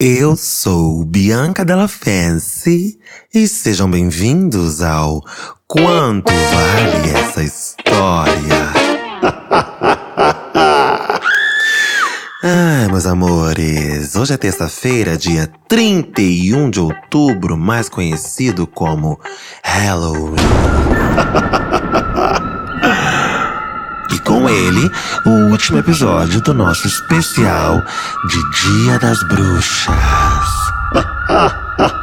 Eu sou Bianca Della Fancy e sejam bem-vindos ao Quanto Vale Essa História? Ai, meus amores, hoje é terça-feira, dia 31 de outubro, mais conhecido como Halloween. Com ele, o último episódio do nosso especial de Dia das Bruxas.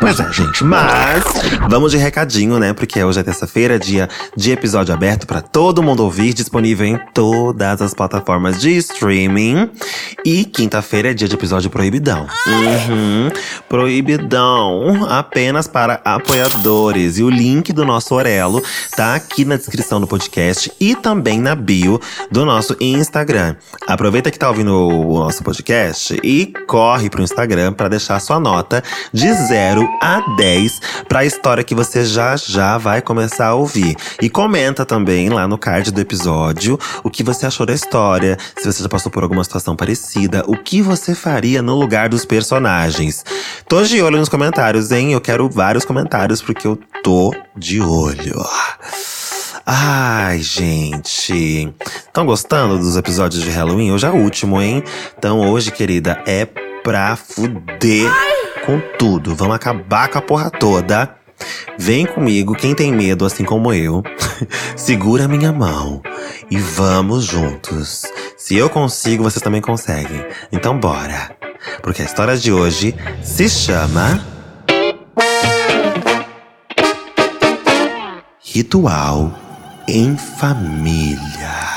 Pois é, gente, mas vamos de recadinho, né? Porque hoje é terça-feira, dia de episódio aberto para todo mundo ouvir, disponível em todas as plataformas de streaming. E quinta-feira é dia de episódio proibidão. Uhum, proibidão apenas para apoiadores. E o link do nosso Orelo tá aqui na descrição do podcast e também na bio do nosso Instagram. Aproveita que tá ouvindo o nosso podcast e corre pro Instagram para deixar sua nota de 0 a 10 para a história que você já já vai começar a ouvir. E comenta também lá no card do episódio o que você achou da história, se você já passou por alguma situação parecida, o que você faria no lugar dos personagens. Tô de olho nos comentários, hein? Eu quero vários comentários porque eu tô de olho. Ai, gente. Estão gostando dos episódios de Halloween? Hoje é o último, hein? Então hoje, querida, é pra fuder com tudo. Vamos acabar com a porra toda. Vem comigo, quem tem medo, assim como eu. Segura minha mão e vamos juntos. Se eu consigo, vocês também conseguem. Então bora. Porque a história de hoje se chama. Ritual em família.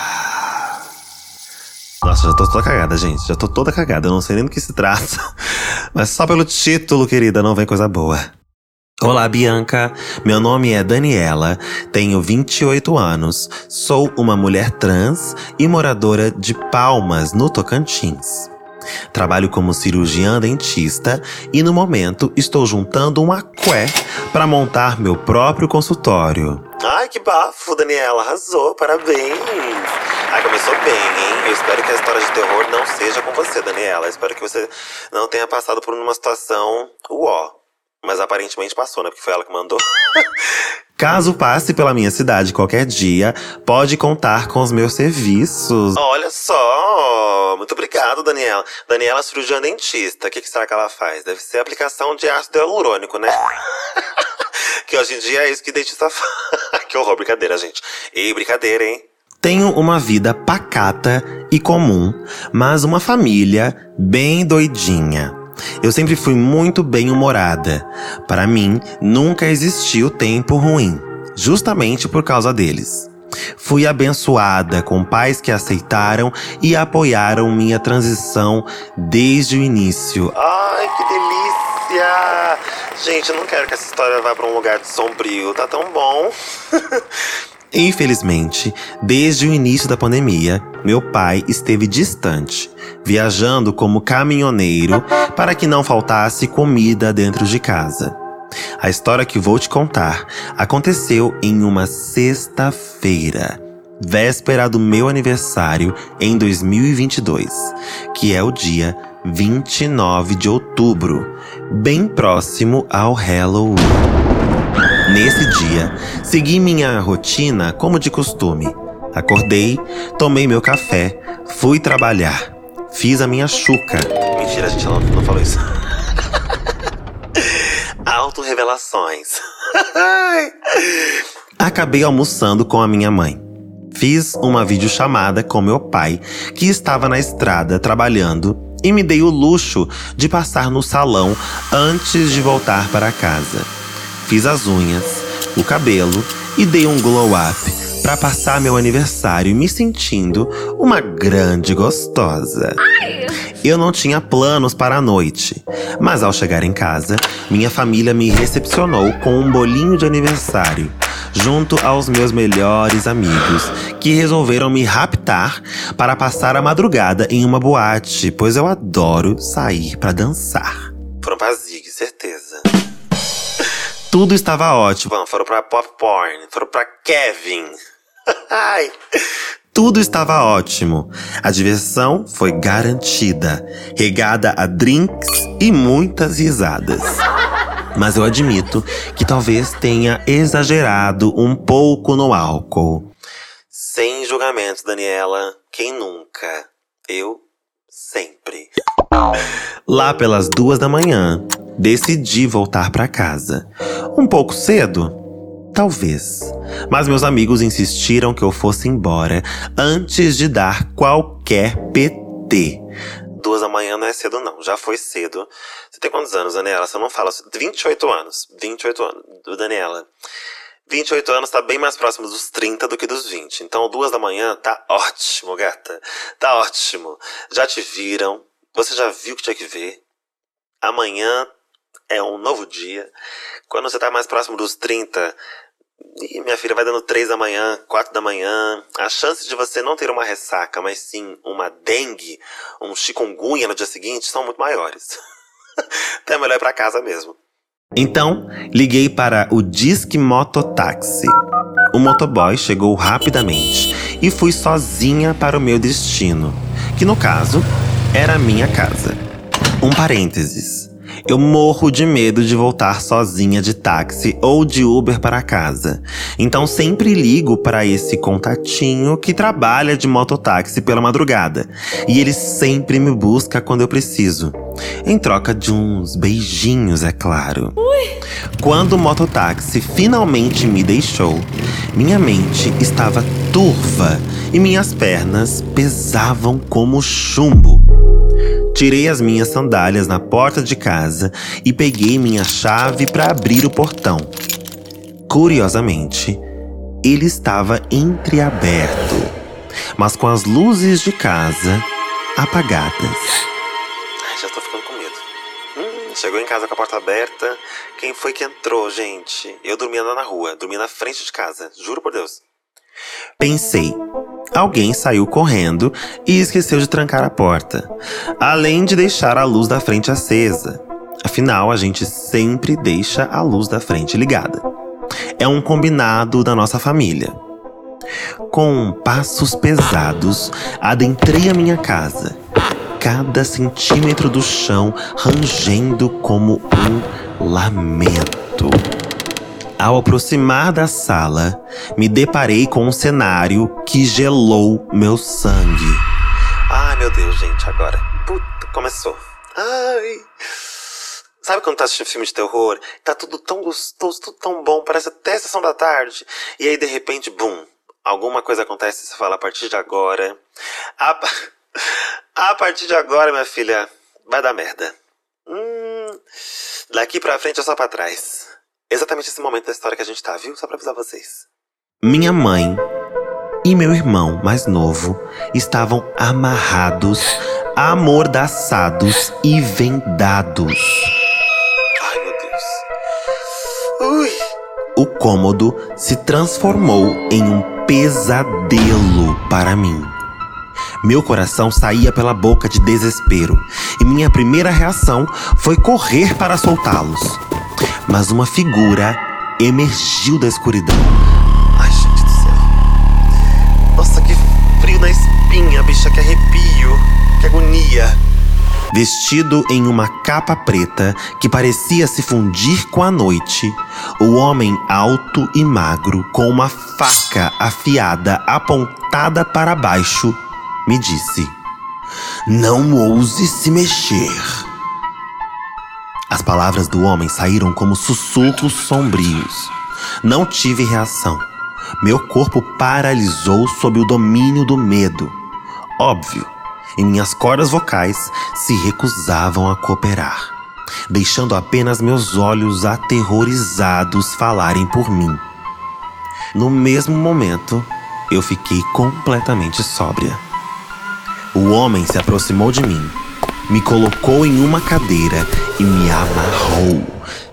Nossa, já tô toda cagada, gente. Já tô toda cagada. Eu não sei nem do que se trata. Mas só pelo título, querida, não vem coisa boa. Olá, Bianca. Meu nome é Daniela, tenho 28 anos, sou uma mulher trans e moradora de Palmas, no Tocantins. Trabalho como cirurgiã dentista e no momento estou juntando um aqué para montar meu próprio consultório. Ai, que bafo, Daniela, arrasou, parabéns. Ai, começou bem, hein? Eu espero que a história de terror não seja com você, Daniela. Eu espero que você não tenha passado por uma situação uó. Mas aparentemente passou, né? Porque foi ela que mandou. Caso passe pela minha cidade qualquer dia, pode contar com os meus serviços. Olha só! Muito obrigado, Daniela. Daniela, cirurgiã dentista. O que, que será que ela faz? Deve ser aplicação de ácido hialurônico, né? que hoje em dia é isso que dentista faz. que horror, brincadeira, gente. E brincadeira, hein? Tenho uma vida pacata e comum, mas uma família bem doidinha. Eu sempre fui muito bem-humorada. Para mim, nunca existiu tempo ruim, justamente por causa deles. Fui abençoada com pais que aceitaram e apoiaram minha transição desde o início. Ai, que delícia! Gente, eu não quero que essa história vá para um lugar sombrio, tá tão bom. Infelizmente, desde o início da pandemia, meu pai esteve distante, viajando como caminhoneiro para que não faltasse comida dentro de casa. A história que vou te contar aconteceu em uma sexta-feira, véspera do meu aniversário em 2022, que é o dia 29 de outubro, bem próximo ao Halloween. Nesse dia, segui minha rotina como de costume. Acordei, tomei meu café, fui trabalhar. Fiz a minha chuca. Mentira, a gente não, não falou isso. Autorrevelações. Acabei almoçando com a minha mãe. Fiz uma videochamada com meu pai, que estava na estrada trabalhando, e me dei o luxo de passar no salão antes de voltar para casa. Fiz as unhas, o cabelo e dei um glow up para passar meu aniversário me sentindo uma grande gostosa. Eu não tinha planos para a noite, mas ao chegar em casa, minha família me recepcionou com um bolinho de aniversário, junto aos meus melhores amigos, que resolveram me raptar para passar a madrugada em uma boate, pois eu adoro sair para dançar. Foram pra Zig, certeza. Tudo estava ótimo. Foram pra Pop Porn, foram pra Kevin. Tudo estava ótimo. A diversão foi garantida, regada a drinks e muitas risadas. Mas eu admito que talvez tenha exagerado um pouco no álcool. Sem julgamento, Daniela. Quem nunca? Eu sempre. Lá pelas duas da manhã, decidi voltar para casa. Um pouco cedo? Talvez. Mas meus amigos insistiram que eu fosse embora antes de dar qualquer PT. Duas da manhã não é cedo, não. Já foi cedo. Você tem quantos anos, Daniela? Você não fala. 28 anos. 28 anos. Daniela. 28 anos tá bem mais próximo dos 30 do que dos 20. Então, duas da manhã tá ótimo, gata. Tá ótimo. Já te viram. Você já viu o que tinha que ver. Amanhã é um novo dia. Quando você tá mais próximo dos 30, e minha filha vai dando 3 da manhã, 4 da manhã. A chance de você não ter uma ressaca, mas sim uma dengue, um chikungunya no dia seguinte são muito maiores. então é melhor ir pra casa mesmo. Então, liguei para o Disque Mototáxi. O motoboy chegou rapidamente e fui sozinha para o meu destino, que no caso era a minha casa. Um parênteses. Eu morro de medo de voltar sozinha de táxi ou de Uber para casa. Então sempre ligo para esse contatinho que trabalha de mototáxi pela madrugada. E ele sempre me busca quando eu preciso. Em troca de uns beijinhos, é claro. Ui. Quando o mototáxi finalmente me deixou, minha mente estava turva e minhas pernas pesavam como chumbo. Tirei as minhas sandálias na porta de casa e peguei minha chave para abrir o portão. Curiosamente, ele estava entreaberto, mas com as luzes de casa apagadas. Ai, já tô ficando com medo. Hum, chegou em casa com a porta aberta. Quem foi que entrou, gente? Eu dormia na rua, dormia na frente de casa, juro por Deus. Pensei, Alguém saiu correndo e esqueceu de trancar a porta, além de deixar a luz da frente acesa. Afinal, a gente sempre deixa a luz da frente ligada. É um combinado da nossa família. Com passos pesados, adentrei a minha casa, cada centímetro do chão rangendo como um lamento. Ao aproximar da sala, me deparei com um cenário que gelou meu sangue. Ai, meu Deus, gente, agora. Puta, começou. Ai. Sabe quando tá assistindo filme de terror? Tá tudo tão gostoso, tudo tão bom, parece até sessão da tarde. E aí, de repente, bum, alguma coisa acontece e você fala, a partir de agora. A, a partir de agora, minha filha, vai dar merda. Hum, daqui pra frente é só pra trás exatamente esse momento da história que a gente tá, viu? Só pra avisar vocês. Minha mãe e meu irmão mais novo estavam amarrados, amordaçados e vendados. Ai, meu Deus. Ui. O cômodo se transformou em um pesadelo para mim. Meu coração saía pela boca de desespero e minha primeira reação foi correr para soltá-los mas uma figura emergiu da escuridão. Ai, gente do céu. Nossa, que frio na espinha, bicha, que arrepio, que agonia. Vestido em uma capa preta que parecia se fundir com a noite, o homem alto e magro, com uma faca afiada apontada para baixo, me disse: Não ouse se mexer. As palavras do homem saíram como sussurros sombrios. Não tive reação. Meu corpo paralisou sob o domínio do medo. Óbvio, e minhas cordas vocais se recusavam a cooperar, deixando apenas meus olhos aterrorizados falarem por mim. No mesmo momento, eu fiquei completamente sóbria. O homem se aproximou de mim me colocou em uma cadeira e me amarrou.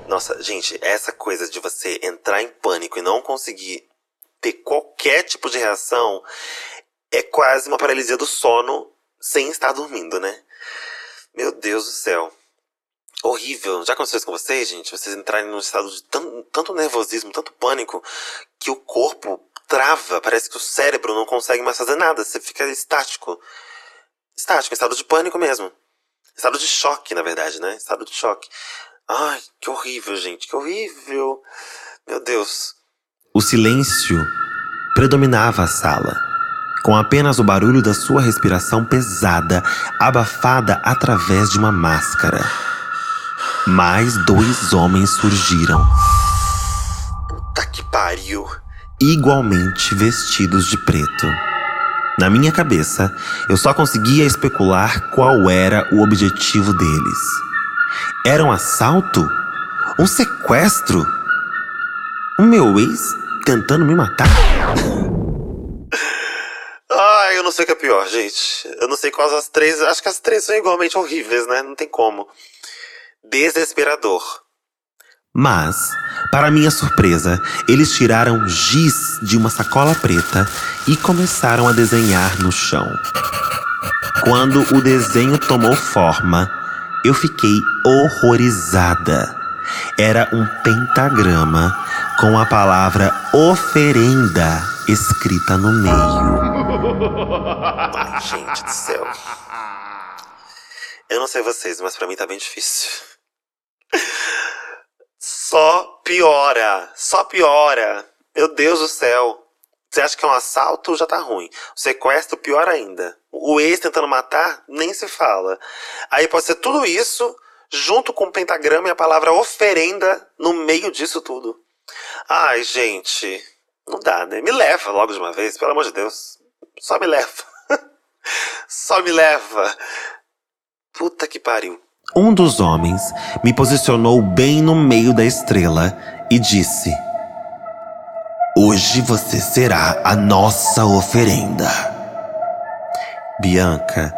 Nossa, gente, essa coisa de você entrar em pânico e não conseguir ter qualquer tipo de reação é quase uma paralisia do sono sem estar dormindo, né? Meu Deus do céu. Horrível. Já aconteceu isso com vocês, gente? Vocês entrarem num estado de tanto, tanto nervosismo, tanto pânico, que o corpo trava, parece que o cérebro não consegue mais fazer nada, você fica estático. Estático, em estado de pânico mesmo. Estado de choque, na verdade, né? Estado de choque. Ai, que horrível, gente, que horrível. Meu Deus. O silêncio predominava a sala, com apenas o barulho da sua respiração pesada, abafada através de uma máscara. Mais dois homens surgiram. Puta que pariu! Igualmente vestidos de preto. Na minha cabeça, eu só conseguia especular qual era o objetivo deles. Era um assalto? Um sequestro? O meu ex tentando me matar? Ai, eu não sei o que é pior, gente. Eu não sei quais as três. Acho que as três são igualmente horríveis, né? Não tem como. Desesperador. Mas, para minha surpresa, eles tiraram giz de uma sacola preta e começaram a desenhar no chão. Quando o desenho tomou forma, eu fiquei horrorizada. Era um pentagrama com a palavra oferenda escrita no meio. Ai, gente do céu. Eu não sei vocês, mas para mim tá bem difícil só piora, só piora. Meu Deus do céu. Você acha que é um assalto já tá ruim. O sequestro, pior ainda. O ex tentando matar, nem se fala. Aí pode ser tudo isso, junto com o pentagrama e a palavra oferenda no meio disso tudo. Ai, gente. Não dá, né? Me leva logo de uma vez, pelo amor de Deus. Só me leva. Só me leva. Puta que pariu. Um dos homens me posicionou bem no meio da estrela e disse: Hoje você será a nossa oferenda. Bianca,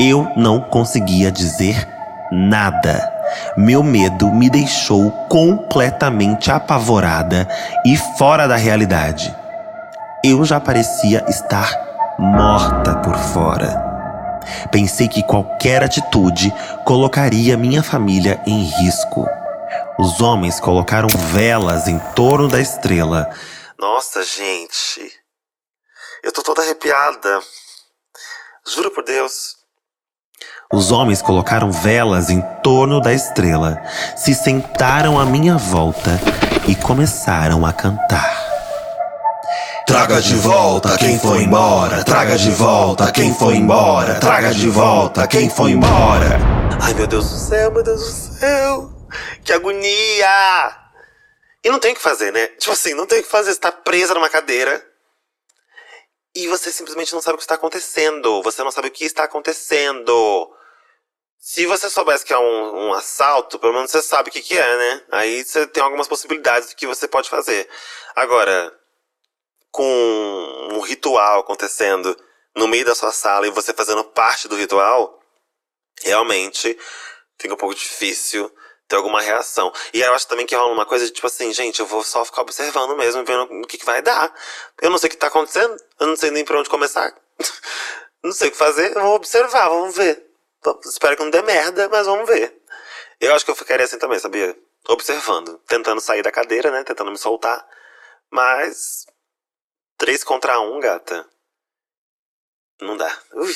eu não conseguia dizer nada. Meu medo me deixou completamente apavorada e fora da realidade. Eu já parecia estar morta por fora. Pensei que qualquer atitude colocaria minha família em risco. Os homens colocaram velas em torno da estrela. Nossa, gente. Eu tô toda arrepiada. Juro por Deus. Os homens colocaram velas em torno da estrela, se sentaram à minha volta e começaram a cantar. Traga de volta quem foi embora, traga de volta quem foi embora, traga de volta quem foi embora. Ai meu Deus do céu, meu Deus do céu, que agonia! E não tem o que fazer, né? Tipo assim, não tem o que fazer, você tá presa numa cadeira e você simplesmente não sabe o que está acontecendo, você não sabe o que está acontecendo. Se você soubesse que é um, um assalto, pelo menos você sabe o que, que é, né? Aí você tem algumas possibilidades do que você pode fazer. Agora, com um ritual acontecendo no meio da sua sala e você fazendo parte do ritual, realmente fica um pouco difícil ter alguma reação. E eu acho também que rola uma coisa de tipo assim, gente, eu vou só ficar observando mesmo, vendo o que, que vai dar. Eu não sei o que tá acontecendo, eu não sei nem pra onde começar. não sei o que fazer, eu vou observar, vamos ver. Espero que não dê merda, mas vamos ver. Eu acho que eu ficaria assim também, sabia? Observando, tentando sair da cadeira, né? Tentando me soltar. Mas Três contra um, gata. Não dá. Ui,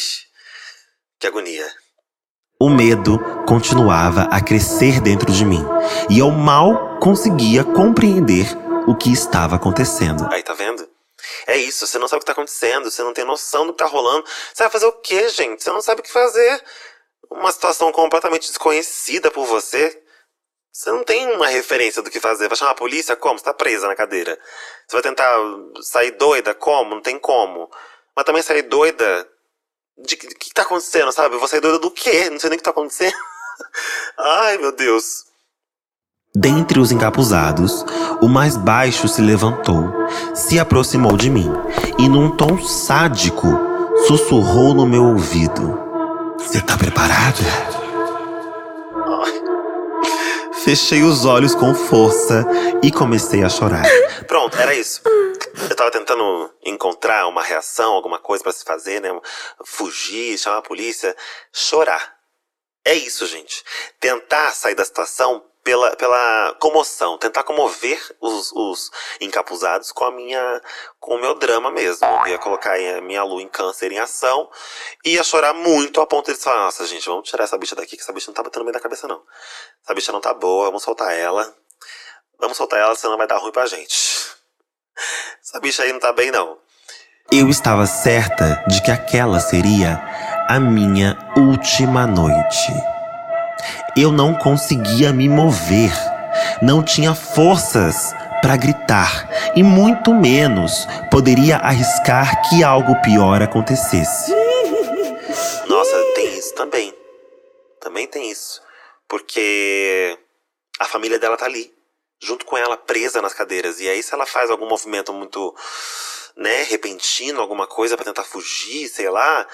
que agonia. O medo continuava a crescer dentro de mim e eu mal conseguia compreender o que estava acontecendo. Aí, tá vendo? É isso, você não sabe o que tá acontecendo, você não tem noção do que tá rolando. Você vai fazer o quê, gente? Você não sabe o que fazer. Uma situação completamente desconhecida por você. Você não tem uma referência do que fazer. Vai chamar a polícia? Como? Você tá presa na cadeira. Você vai tentar sair doida? Como? Não tem como. Mas também sair doida. De que, que tá acontecendo, sabe? Eu vou sair doida do quê? Não sei nem o que tá acontecendo. Ai, meu Deus. Dentre os encapuzados, o mais baixo se levantou, se aproximou de mim e, num tom sádico, sussurrou no meu ouvido: Você tá preparada? Fechei os olhos com força e comecei a chorar. Pronto, era isso. Eu tava tentando encontrar uma reação, alguma coisa para se fazer, né? Fugir, chamar a polícia, chorar. É isso, gente. Tentar sair da situação pela, pela comoção, tentar comover os, os encapuzados com a minha com o meu drama mesmo. Eu ia colocar a minha lua em câncer em ação e ia chorar muito a ponto de falar, nossa, gente, vamos tirar essa bicha daqui, que essa bicha não tá batendo bem da cabeça, não. Essa bicha não tá boa, vamos soltar ela. Vamos soltar ela, senão vai dar ruim pra gente. Essa bicha aí não tá bem, não. Eu estava certa de que aquela seria a minha última noite. Eu não conseguia me mover, não tinha forças para gritar e muito menos poderia arriscar que algo pior acontecesse. Nossa, tem isso também. Também tem isso. Porque a família dela tá ali, junto com ela, presa nas cadeiras. E aí, se ela faz algum movimento muito, né, repentino, alguma coisa para tentar fugir, sei lá,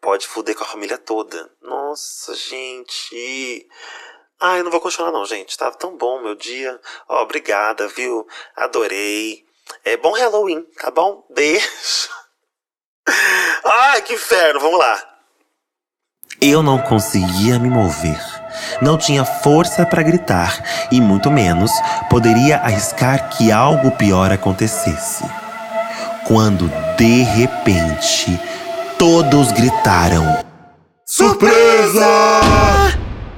pode fuder com a família toda. Nossa, gente. Ai, não vou continuar não, gente. Tava tão bom meu dia. Ó, obrigada, viu? Adorei. É bom Halloween, tá bom? Beijo. Ai, que inferno. Vamos lá. Eu não conseguia me mover. Não tinha força para gritar e muito menos poderia arriscar que algo pior acontecesse. Quando de repente todos gritaram: Surpresa!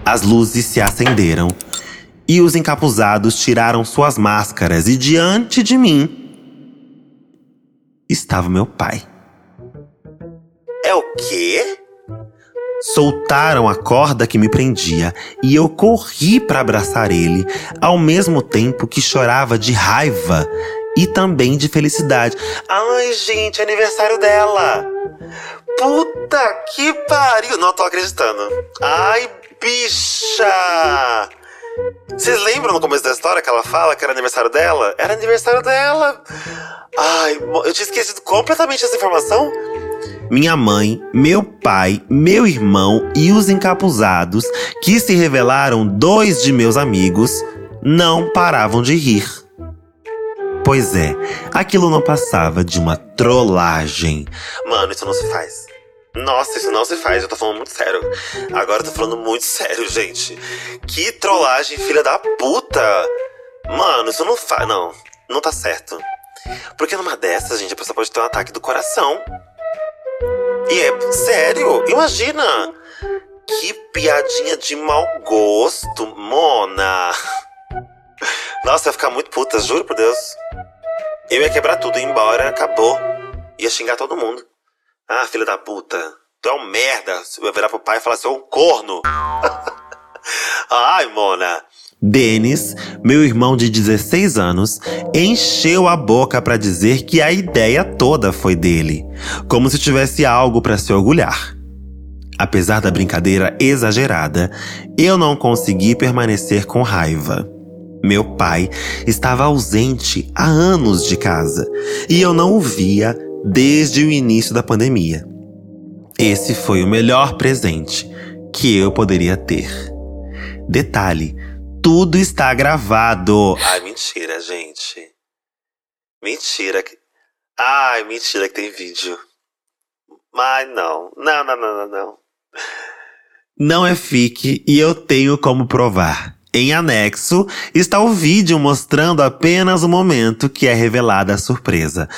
As luzes se acenderam e os encapuzados tiraram suas máscaras, e diante de mim estava meu pai. É o quê? Soltaram a corda que me prendia e eu corri para abraçar ele, ao mesmo tempo que chorava de raiva e também de felicidade. Ai, gente, é aniversário dela! Puta que pariu! Não tô acreditando. Ai, bicha! Vocês lembram no começo da história que ela fala que era aniversário dela? Era aniversário dela! Ai, eu tinha esquecido completamente essa informação. Minha mãe, meu pai, meu irmão e os encapuzados, que se revelaram dois de meus amigos, não paravam de rir. Pois é, aquilo não passava de uma trollagem. Mano, isso não se faz. Nossa, isso não se faz, eu tô falando muito sério. Agora eu tô falando muito sério, gente. Que trollagem, filha da puta! Mano, isso não faz. Não, não tá certo. Porque numa dessas, gente, a pessoa pode ter um ataque do coração. E é sério, imagina! Que piadinha de mau gosto, Mona! Nossa, ia ficar muito puta, juro por Deus. Eu ia quebrar tudo, ir embora, acabou. Ia xingar todo mundo. Ah, filha da puta, tu é um merda. Eu ia virar pro pai e falar assim, ô um corno. Ai, Mona. Denis, meu irmão de 16 anos, encheu a boca para dizer que a ideia toda foi dele, como se tivesse algo para se orgulhar. Apesar da brincadeira exagerada, eu não consegui permanecer com raiva. Meu pai estava ausente há anos de casa e eu não o via desde o início da pandemia. Esse foi o melhor presente que eu poderia ter. Detalhe: tudo está gravado. Ai, mentira, gente. Mentira. Ai, mentira que tem vídeo. Mas não. Não, não, não, não, não. Não é fique e eu tenho como provar. Em anexo está o vídeo mostrando apenas o momento que é revelada a surpresa.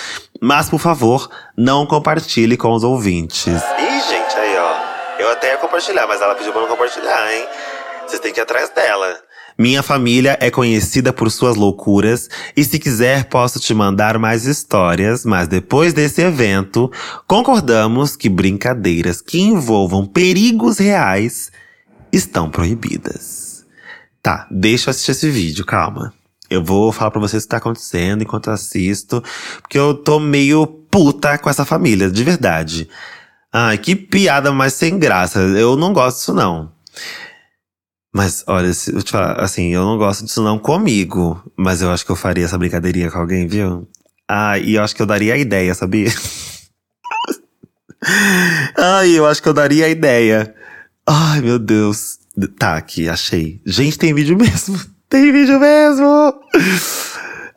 Mas, por favor, não compartilhe com os ouvintes. Ih, gente, aí ó. Eu até ia compartilhar, mas ela pediu pra não compartilhar, hein? Vocês têm que ir atrás dela. Minha família é conhecida por suas loucuras e se quiser posso te mandar mais histórias, mas depois desse evento, concordamos que brincadeiras que envolvam perigos reais estão proibidas. Tá, deixa eu assistir esse vídeo, calma. Eu vou falar pra vocês o que tá acontecendo enquanto assisto, porque eu tô meio puta com essa família, de verdade. Ai, que piada mais sem graça. Eu não gosto disso, não. Mas, olha, eu te falar, assim, eu não gosto disso não comigo. Mas eu acho que eu faria essa brincadeirinha com alguém, viu? Ah, e eu acho que eu daria a ideia, sabia? Ai, eu acho que eu daria a ideia. Ai, meu Deus. Tá, aqui, achei. Gente, tem vídeo mesmo. Tem vídeo mesmo!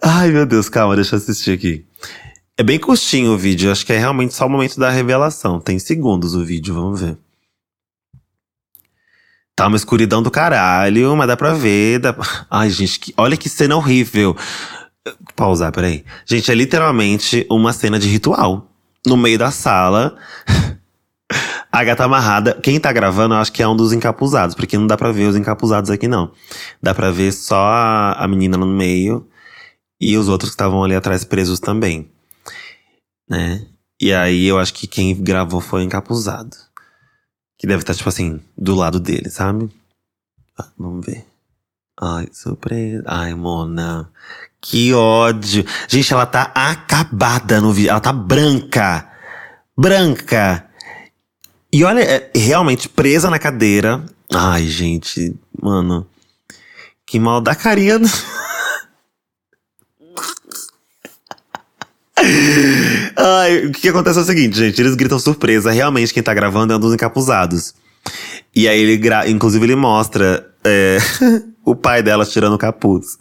Ai, meu Deus, calma, deixa eu assistir aqui. É bem curtinho o vídeo, acho que é realmente só o momento da revelação. Tem segundos o vídeo, vamos ver. Tá uma escuridão do caralho, mas dá pra ver. Dá... Ai, gente, que... olha que cena horrível. Pausar, peraí. Gente, é literalmente uma cena de ritual. No meio da sala. A gata amarrada. Quem tá gravando, eu acho que é um dos encapuzados, porque não dá pra ver os encapuzados aqui, não. Dá pra ver só a, menina no meio e os outros que estavam ali atrás presos também. Né? E aí eu acho que quem gravou foi o encapuzado. Que deve estar, tipo assim, do lado dele, sabe? Ah, vamos ver. Ai, surpresa. Ai, Mona. Que ódio. Gente, ela tá acabada no vídeo. Ela tá branca. Branca. E olha, é realmente presa na cadeira. Ai, gente. Mano. Que mal da carinha. Ai, o que acontece é o seguinte, gente. Eles gritam surpresa. Realmente, quem tá gravando é um dos encapuzados. E aí ele gra... Inclusive, ele mostra é, o pai dela tirando o capuz.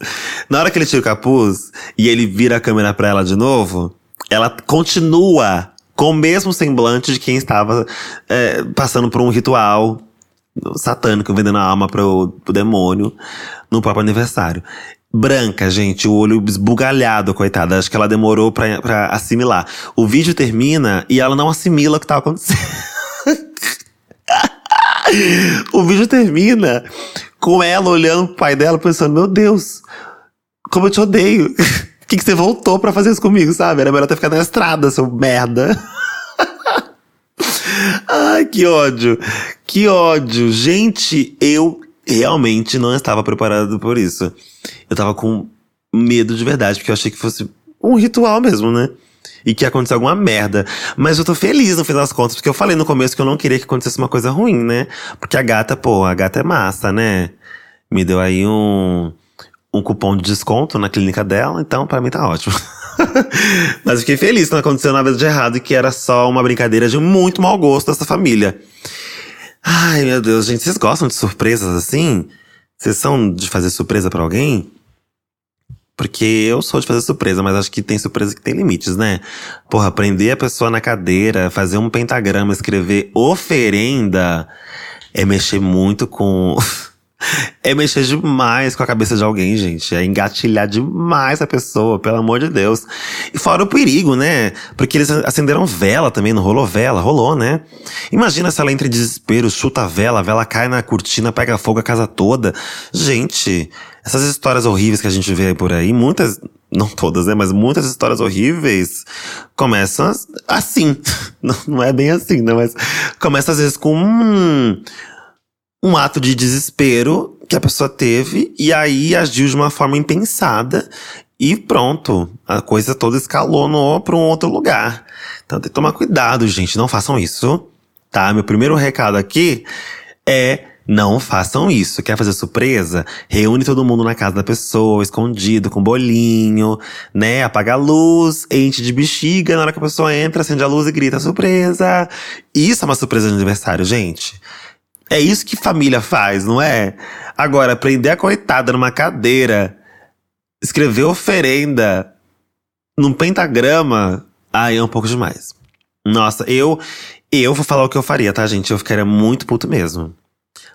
Na hora que ele tira o capuz e ele vira a câmera pra ela de novo, ela continua com o mesmo semblante de quem estava é, passando por um ritual satânico, vendendo a alma pro, pro demônio no próprio aniversário branca, gente, o olho esbugalhado, coitada. Acho que ela demorou pra, pra assimilar. O vídeo termina e ela não assimila o que tá acontecendo. o vídeo termina com ela olhando pro pai dela, pensando: Meu Deus, como eu te odeio. Por que, que você voltou pra fazer isso comigo, sabe? Era melhor ter ficado na estrada, seu merda. Ai, que ódio. Que ódio. Gente, eu realmente não estava preparado por isso. Eu tava com medo de verdade, porque eu achei que fosse um ritual mesmo, né? E que ia acontecer alguma merda. Mas eu tô feliz no fim das contas, porque eu falei no começo que eu não queria que acontecesse uma coisa ruim, né? Porque a gata, pô, a gata é massa, né? Me deu aí um, um cupom de desconto na clínica dela, então para mim tá ótimo. Mas fiquei feliz que não aconteceu nada de errado e que era só uma brincadeira de muito mau gosto dessa família. Ai, meu Deus, gente, vocês gostam de surpresas assim? Vocês são de fazer surpresa para alguém? Porque eu sou de fazer surpresa, mas acho que tem surpresa que tem limites, né? Porra, prender a pessoa na cadeira, fazer um pentagrama, escrever oferenda, é mexer muito com. É mexer demais com a cabeça de alguém, gente. É engatilhar demais a pessoa, pelo amor de Deus. E fora o perigo, né? Porque eles acenderam vela também, não rolou vela? Rolou, né? Imagina se ela entra em desespero, chuta a vela, a vela cai na cortina, pega fogo a casa toda. Gente, essas histórias horríveis que a gente vê por aí, muitas, não todas, né? Mas muitas histórias horríveis começam assim. Não, não é bem assim, né? Mas começa às vezes com. Hum, um ato de desespero que a pessoa teve e aí agiu de uma forma impensada e pronto, a coisa toda escalou para um outro lugar. Então tem que tomar cuidado, gente, não façam isso, tá? Meu primeiro recado aqui é não façam isso. Quer fazer surpresa? Reúne todo mundo na casa da pessoa, escondido, com bolinho, né? Apaga a luz, enche de bexiga. Na hora que a pessoa entra, acende a luz e grita surpresa. Isso é uma surpresa de aniversário, gente. É isso que família faz, não é? Agora, prender a coitada numa cadeira, escrever oferenda num pentagrama, aí é um pouco demais. Nossa, eu eu vou falar o que eu faria, tá, gente? Eu ficaria muito puto mesmo.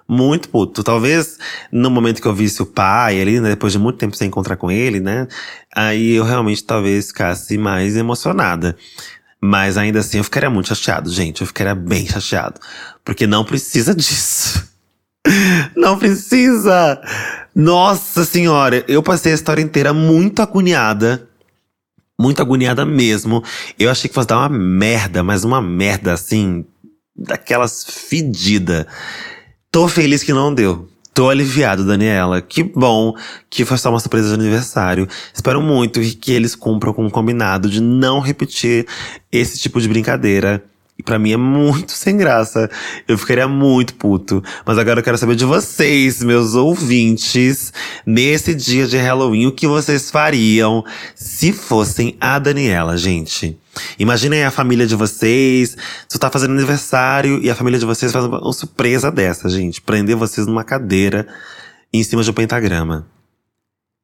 Muito puto. Talvez no momento que eu visse o pai ali, né, depois de muito tempo sem encontrar com ele, né? Aí eu realmente talvez ficasse mais emocionada. Mas ainda assim eu ficaria muito chateado, gente. Eu ficaria bem chateado. Porque não precisa disso. não precisa! Nossa senhora, eu passei a história inteira muito agoniada. Muito agoniada mesmo. Eu achei que fosse dar uma merda, mas uma merda assim, daquelas fedida. Tô feliz que não deu. Tô aliviado, Daniela. Que bom que foi só uma surpresa de aniversário. Espero muito que eles cumpram com o combinado de não repetir esse tipo de brincadeira. Pra mim é muito sem graça. Eu ficaria muito puto. Mas agora eu quero saber de vocês, meus ouvintes, nesse dia de Halloween, o que vocês fariam se fossem a Daniela, gente. Imaginem a família de vocês. Você tá fazendo aniversário e a família de vocês faz uma surpresa dessa, gente. Prender vocês numa cadeira em cima de um pentagrama.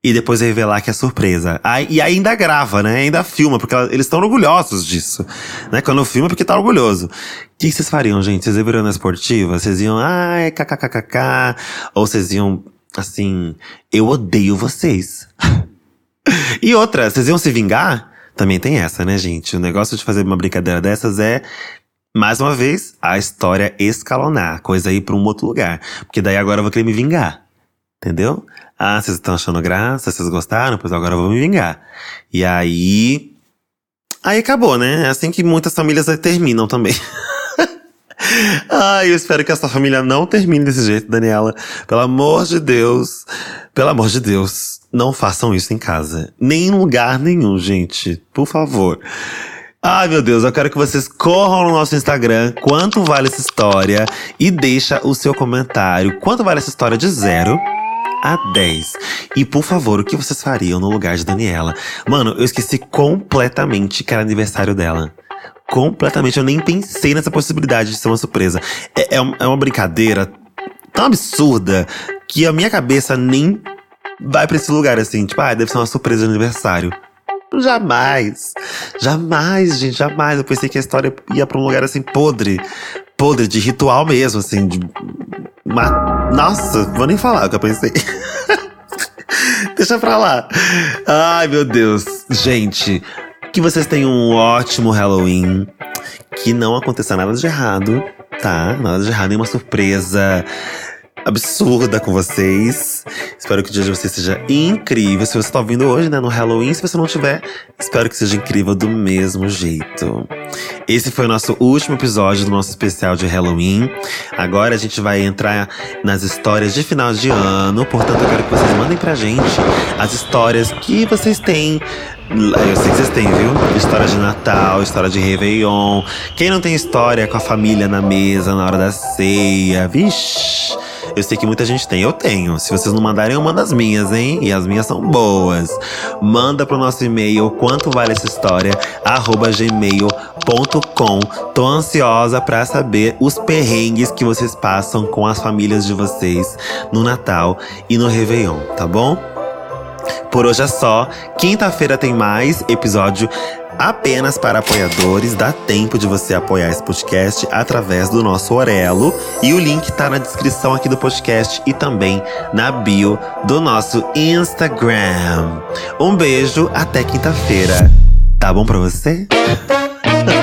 E depois revelar que é surpresa. E ainda grava, né? Ainda filma, porque eles estão orgulhosos disso. Né? Quando filma é porque tá orgulhoso. O que vocês fariam, gente? Vocês iam na esportiva? Vocês iam, ai, kkkk. Ou vocês iam, assim, eu odeio vocês. e outra, vocês iam se vingar? Também tem essa, né, gente? O negócio de fazer uma brincadeira dessas é mais uma vez, a história escalonar, coisa ir pra um outro lugar. Porque daí agora eu vou querer me vingar. Entendeu? Ah, vocês estão achando graça, vocês gostaram, pois agora eu vou me vingar. E aí. Aí acabou, né? É assim que muitas famílias terminam também. Ai, eu espero que essa família não termine desse jeito, Daniela. Pelo amor de Deus. Pelo amor de Deus. Não façam isso em casa. Nem em lugar nenhum, gente. Por favor. Ai, meu Deus, eu quero que vocês corram no nosso Instagram, quanto vale essa história, e deixa o seu comentário. Quanto vale essa história de zero a 10. E por favor, o que vocês fariam no lugar de Daniela? Mano, eu esqueci completamente que era aniversário dela. Completamente, eu nem pensei nessa possibilidade de ser uma surpresa. É, é, é uma brincadeira tão absurda que a minha cabeça nem vai pra esse lugar assim. Tipo, ah, deve ser uma surpresa de aniversário. Jamais. Jamais, gente, jamais. Eu pensei que a história ia pra um lugar assim podre. Podre, de ritual mesmo, assim, de mas, nossa, vou nem falar o que eu pensei. Deixa pra lá. Ai, meu Deus. Gente, que vocês tenham um ótimo Halloween. Que não aconteça nada de errado, tá? Nada de errado, nenhuma surpresa absurda com vocês. Espero que o dia de vocês seja incrível. Se você tá ouvindo hoje, né, no Halloween, se você não tiver, espero que seja incrível do mesmo jeito. Esse foi o nosso último episódio do nosso especial de Halloween. Agora a gente vai entrar nas histórias de final de ano. Portanto, eu quero que vocês mandem pra gente as histórias que vocês têm eu sei que vocês têm, viu? História de Natal, história de Réveillon. Quem não tem história com a família na mesa na hora da ceia? Vixe! Eu sei que muita gente tem, eu tenho. Se vocês não mandarem, eu mando as minhas, hein? E as minhas são boas. Manda pro nosso e-mail quanto vale essa história, arroba gmail.com. Tô ansiosa para saber os perrengues que vocês passam com as famílias de vocês no Natal e no Réveillon, tá bom? Por hoje é só. Quinta-feira tem mais episódio apenas para apoiadores. Dá tempo de você apoiar esse podcast através do nosso Orelo. E o link tá na descrição aqui do podcast e também na bio do nosso Instagram. Um beijo, até quinta-feira. Tá bom pra você?